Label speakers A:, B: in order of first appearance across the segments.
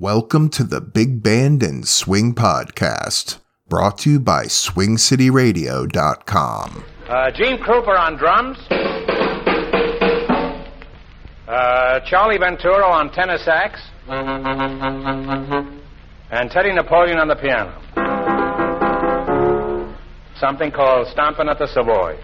A: Welcome to the Big Band and Swing Podcast, brought to you by SwingCityRadio.com.
B: Uh, Gene Krupa on drums. Uh, Charlie Ventura on tenor sax. And Teddy Napoleon on the piano. Something called Stomping at the Savoy.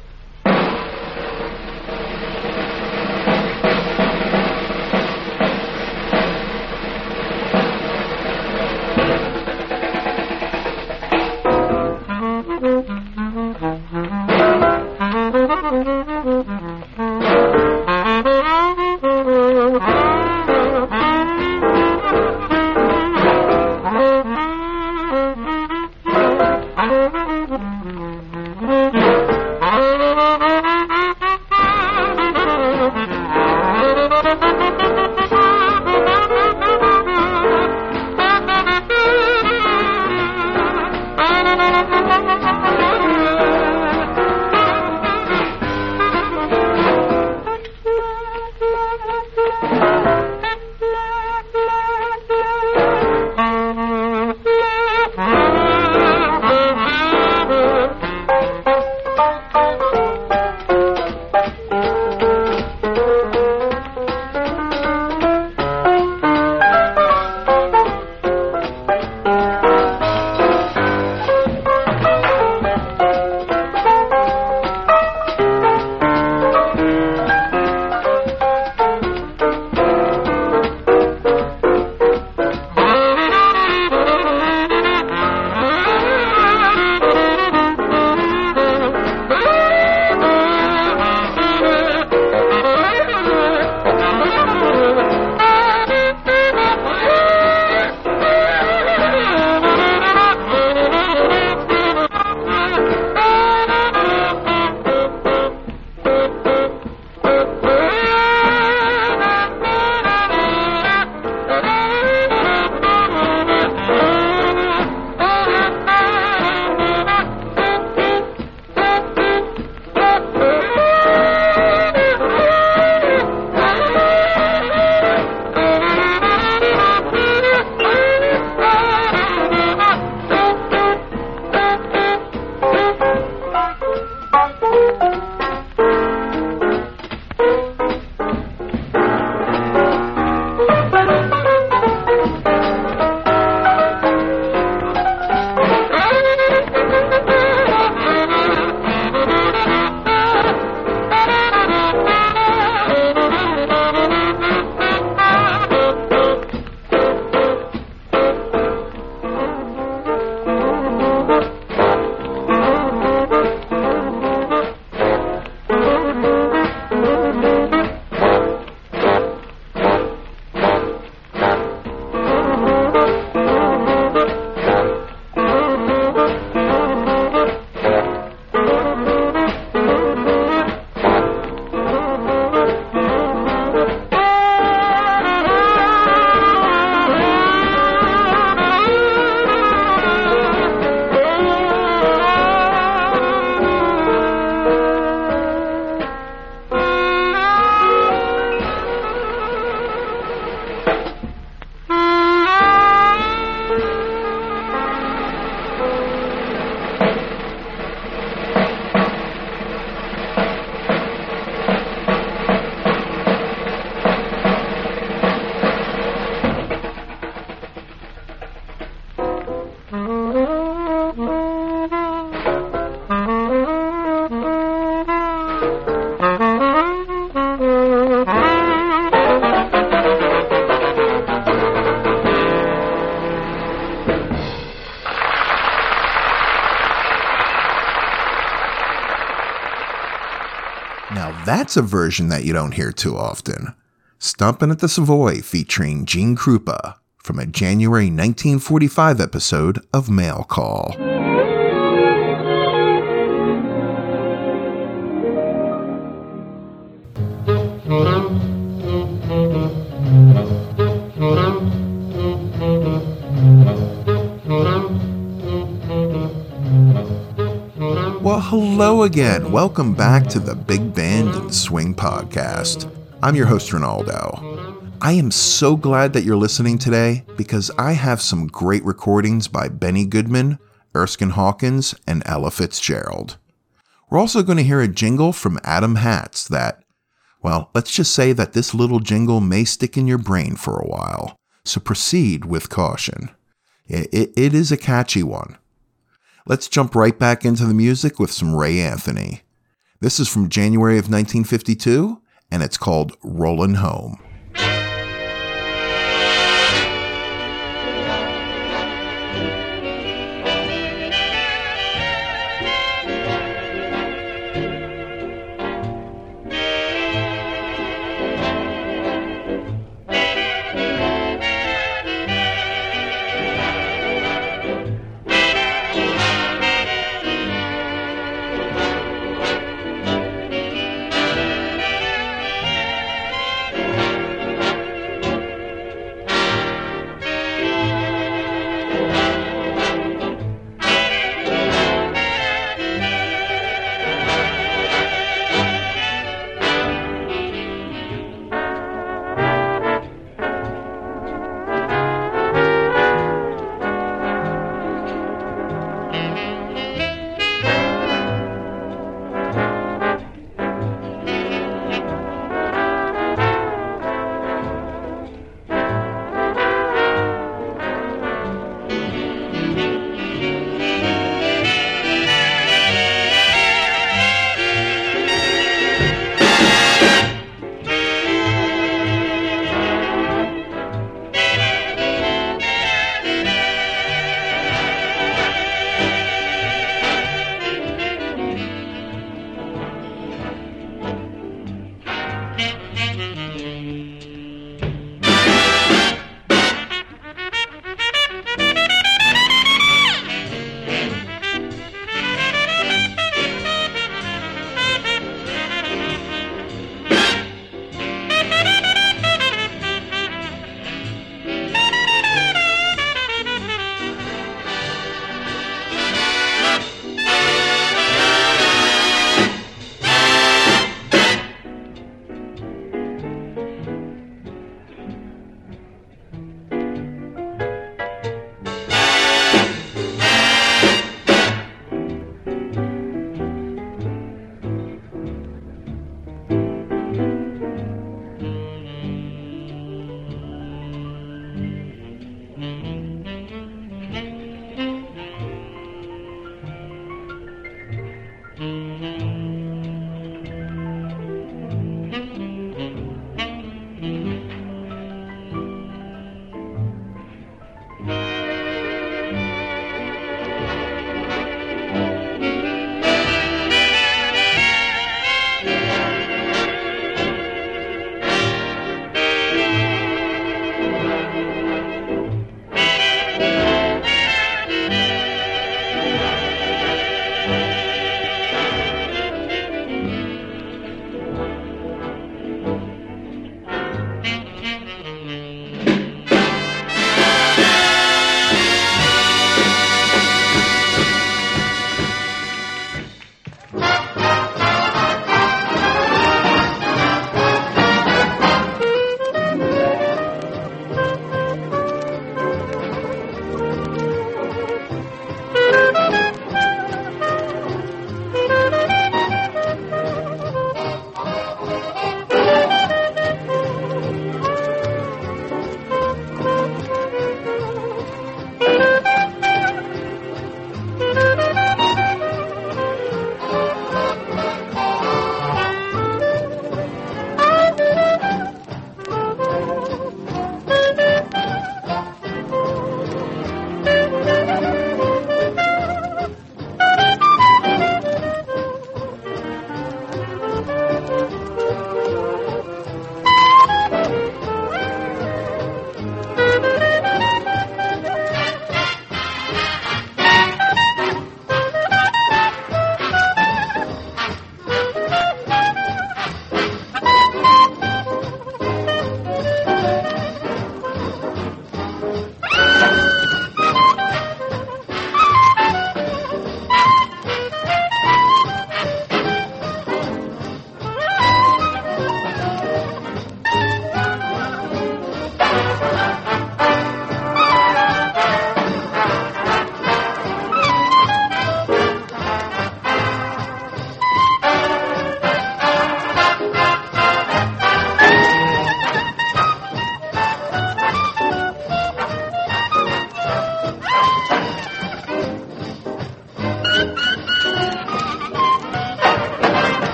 A: Now that's a version that you don't hear too often. Stompin' at the Savoy featuring Gene Krupa from a January 1945 episode of Mail Call. Well, hello again. Welcome back to the Big Swing Podcast. I'm your host, Ronaldo. I am so glad that you're listening today because I have some great recordings by Benny Goodman, Erskine Hawkins, and Ella Fitzgerald. We're also going to hear a jingle from Adam Hats that, well, let's just say that this little jingle may stick in your brain for a while, so proceed with caution. It, it, it is a catchy one. Let's jump right back into the music with some Ray Anthony. This is from January of 1952, and it's called Rollin' Home.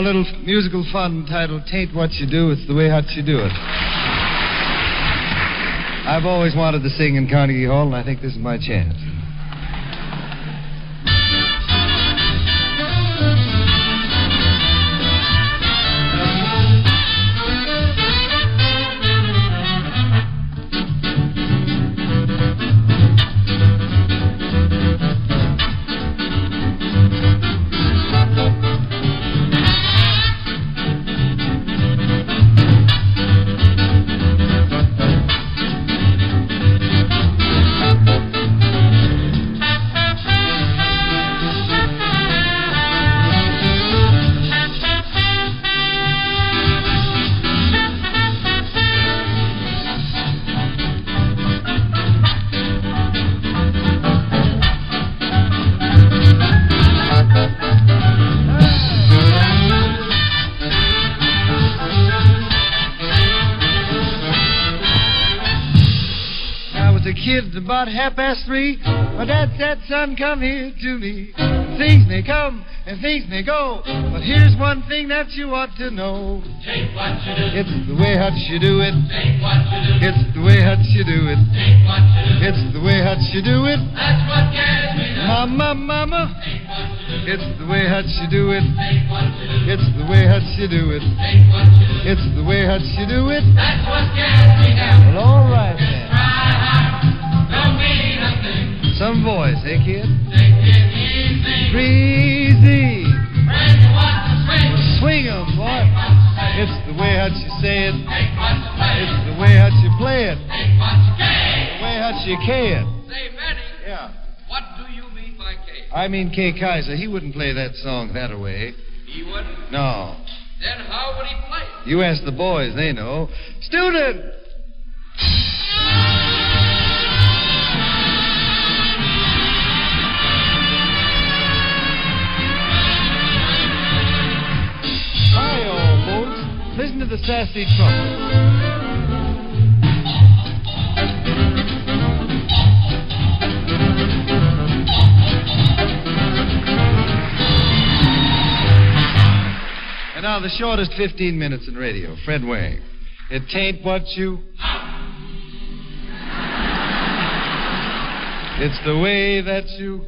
C: A
D: little musical fun titled Tain't What You Do, It's the Way Hot You Do It. I've always wanted to sing in Carnegie Hall, and I think this is my chance. A kid about half past three. My dad said, son, come here to me. Things may come and things may go, but here's one thing that you ought to know.
E: Take what you do.
D: It's the way how you do it.
E: Take what you do.
D: It's the way how you do it.
E: Take what you do.
D: It's the way how you do it.
E: That's what gets me down.
D: Mama, mama.
E: Take what you do.
D: It's the way how you do it.
E: Take what you do.
D: It's the way how you do it.
E: Take what you do.
D: It's the way how you do it.
E: That's what gets me down.
D: Well, all right then. Some voice, eh, kid?
E: Take it easy.
D: Breezy.
E: When you want to swing.
D: Swing 'em, boy. It's the way how you say it.
E: Take what you play.
D: It's the way how you play it.
E: Take what you get.
D: The way how you can.
E: Say, Manny,
D: Yeah.
E: what do you mean by K?
D: I mean, Kay Kyser, he wouldn't play that song that way.
E: He wouldn't.
D: No.
E: Then how would he play it?
D: You ask the boys, they know. Student! Trumpet. And now the shortest 15 minutes in radio, Fred Waring. It tain't what you. It's the way that you.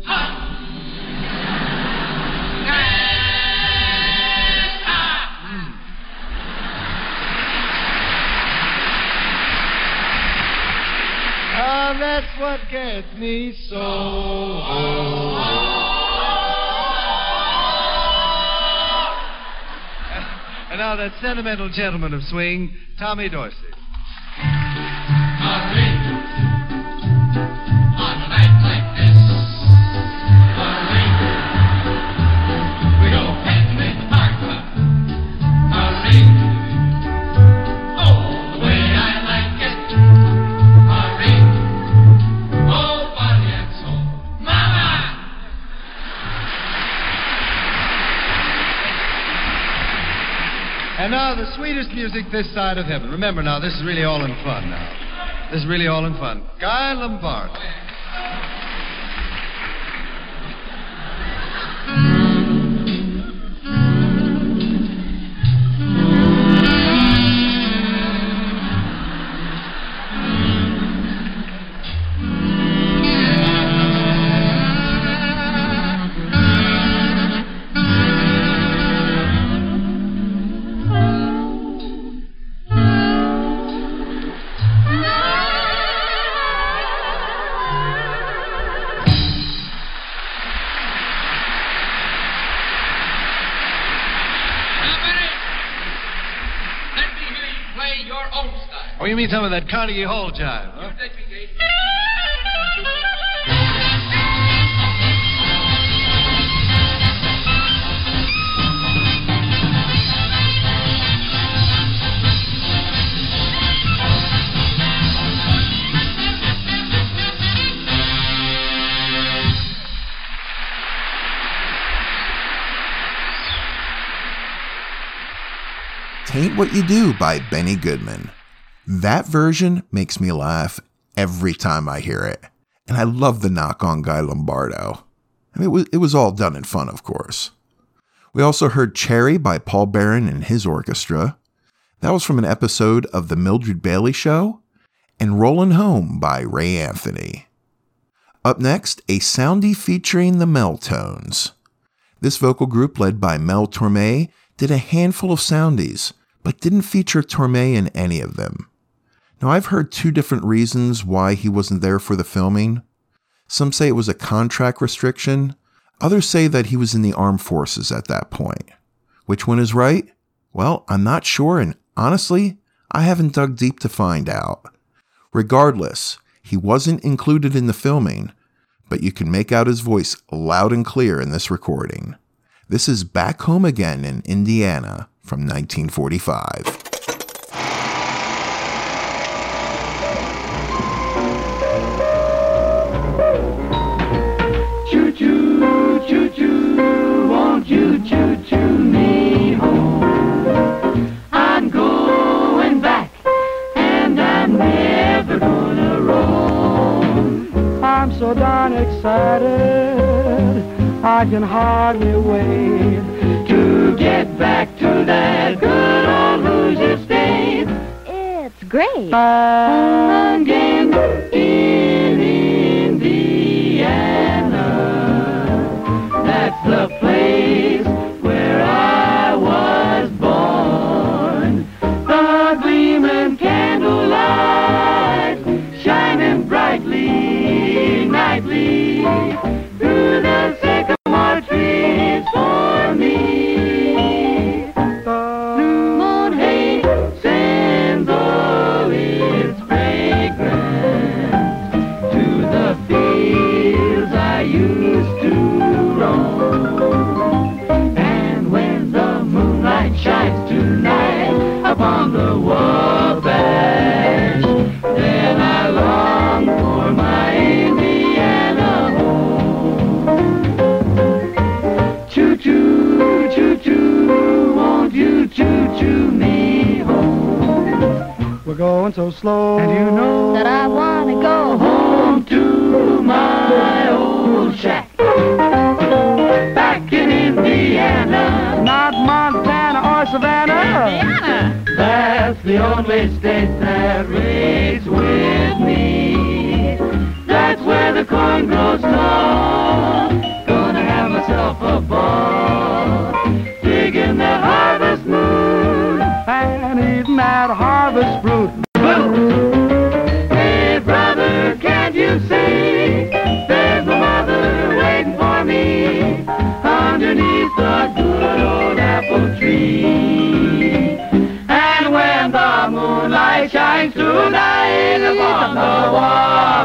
D: That's what gets me so. And now that sentimental gentleman of swing, Tommy Dorsey. Music this side of heaven. Remember now, this is really all in fun now. This is really all in fun. Guy Lombardo.
E: you
D: mean some of that Carnegie Hall jive?
A: Taint What You Do by Benny Goodman. That version makes me laugh every time I hear it. And I love the knock on Guy Lombardo. I mean, it was, it was all done in fun, of course. We also heard Cherry by Paul Baron and his orchestra. That was from an episode of The Mildred Bailey Show. And Rollin' Home by Ray Anthony. Up next, a soundie featuring the Mel-Tones. This vocal group, led by Mel Torme, did a handful of soundies, but didn't feature Torme in any of them. Now, I've heard two different reasons why he wasn't there for the filming. Some say it was a contract restriction, others say that he was in the armed forces at that point. Which one is right? Well, I'm not sure, and honestly, I haven't dug deep to find out. Regardless, he wasn't included in the filming, but you can make out his voice loud and clear in this recording. This is Back Home Again in Indiana from 1945.
D: I can hardly wait.
F: To get back to that good old Hoosier state.
C: It's great.
F: Again in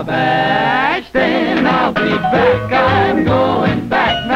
F: Wabash, then I'll be back. I'm going back,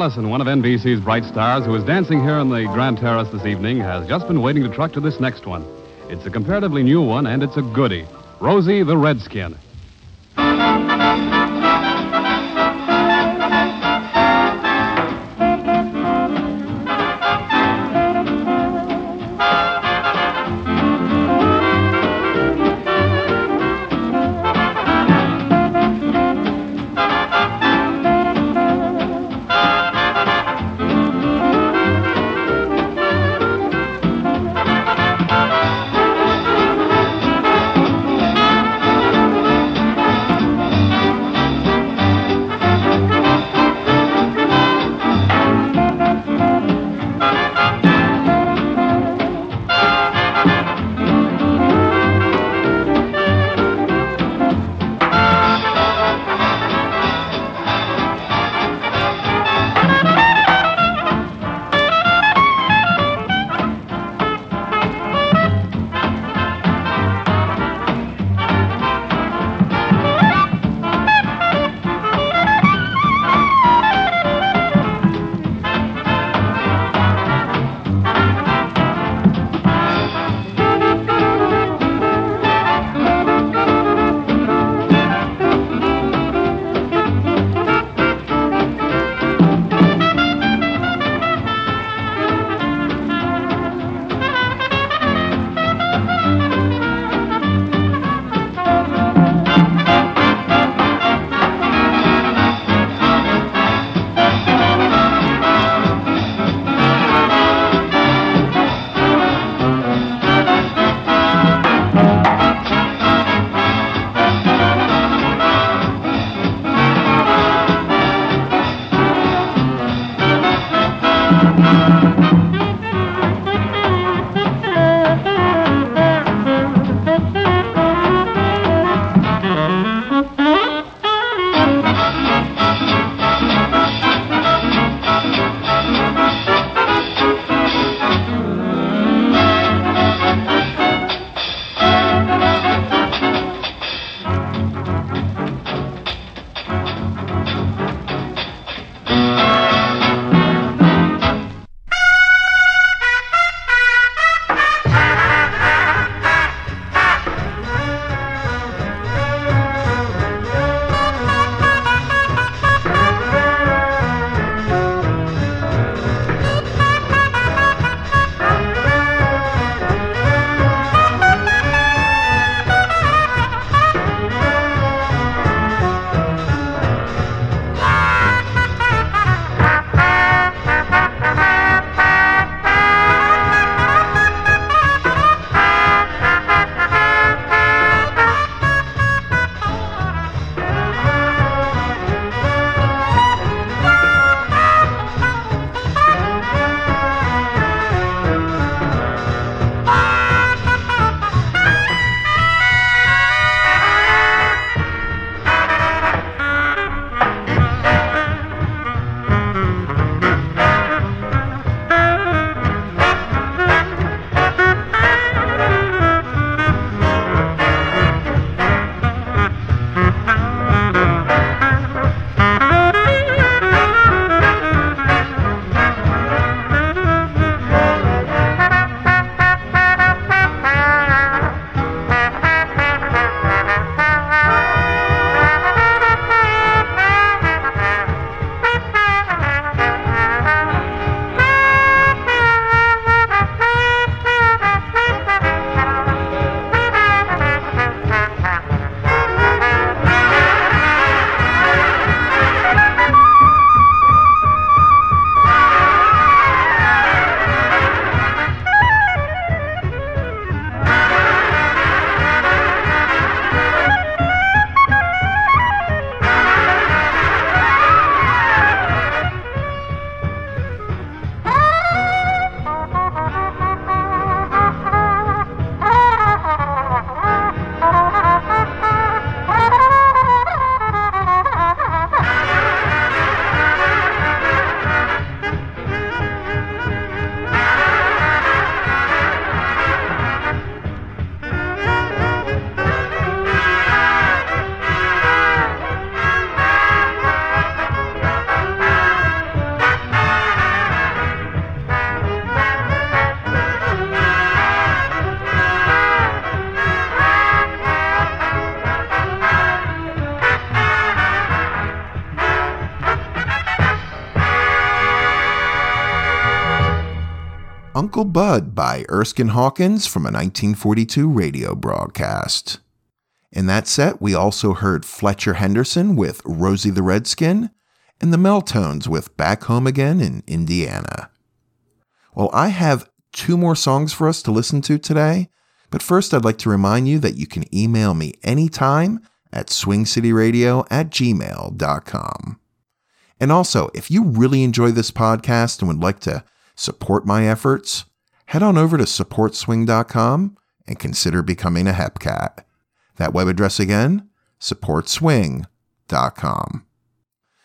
G: Allison, one of NBC's bright stars who is dancing here on the Grand Terrace this evening, has just been waiting to truck to this next one. It's a comparatively new one, and it's a goodie Rosie the Redskin.
A: Bud by Erskine Hawkins from a 1942 radio broadcast. In that set, we also heard Fletcher Henderson with Rosie the Redskin and the Mel-Tones with Back Home Again in Indiana. Well, I have two more songs for us to listen to today, but first I'd like to remind you that you can email me anytime at swingcityradio at gmail.com. And also, if you really enjoy this podcast and would like to support my efforts, head on over to supportswing.com and consider becoming a HepCat. That web address again, supportswing.com.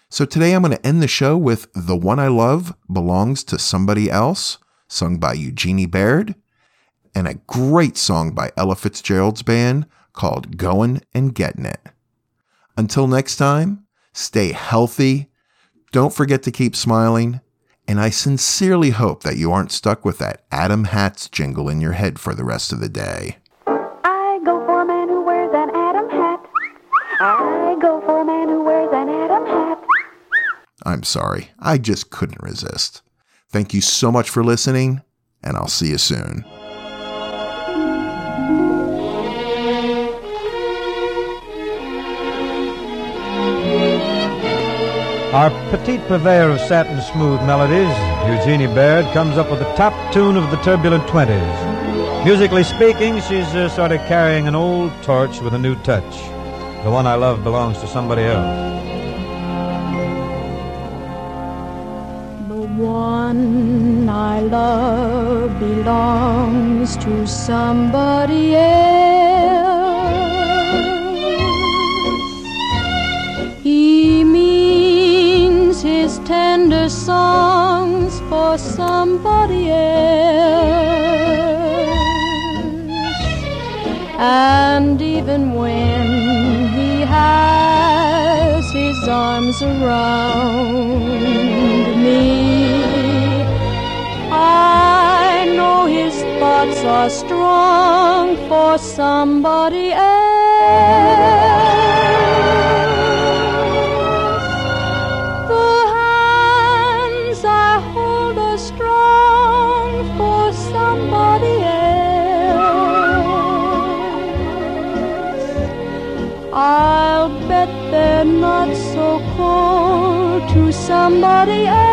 A: So today I'm going to end the show with The One I Love Belongs to Somebody Else, sung by Eugenie Baird, and a great song by Ella Fitzgerald's band called Goin' and Gettin' It. Until next time, stay healthy, don't forget to keep smiling, and I sincerely hope that you aren't stuck with that Adam Hats jingle in your head for the rest of the day.
C: I go for a man who wears an Adam hat. I go for a man who wears an Adam hat.
A: I'm sorry, I just couldn't resist. Thank you so much for listening, and I'll see you soon.
H: Our petite purveyor of satin smooth melodies, Eugenie Baird, comes up with the top tune of the turbulent 20s. Musically speaking, she's uh, sort of carrying an old torch with a new touch. The one I love belongs to somebody else.
I: The one I love belongs to somebody else. Songs for somebody else. And even when he has his arms around me, I know his thoughts are strong for somebody else. Somebody else.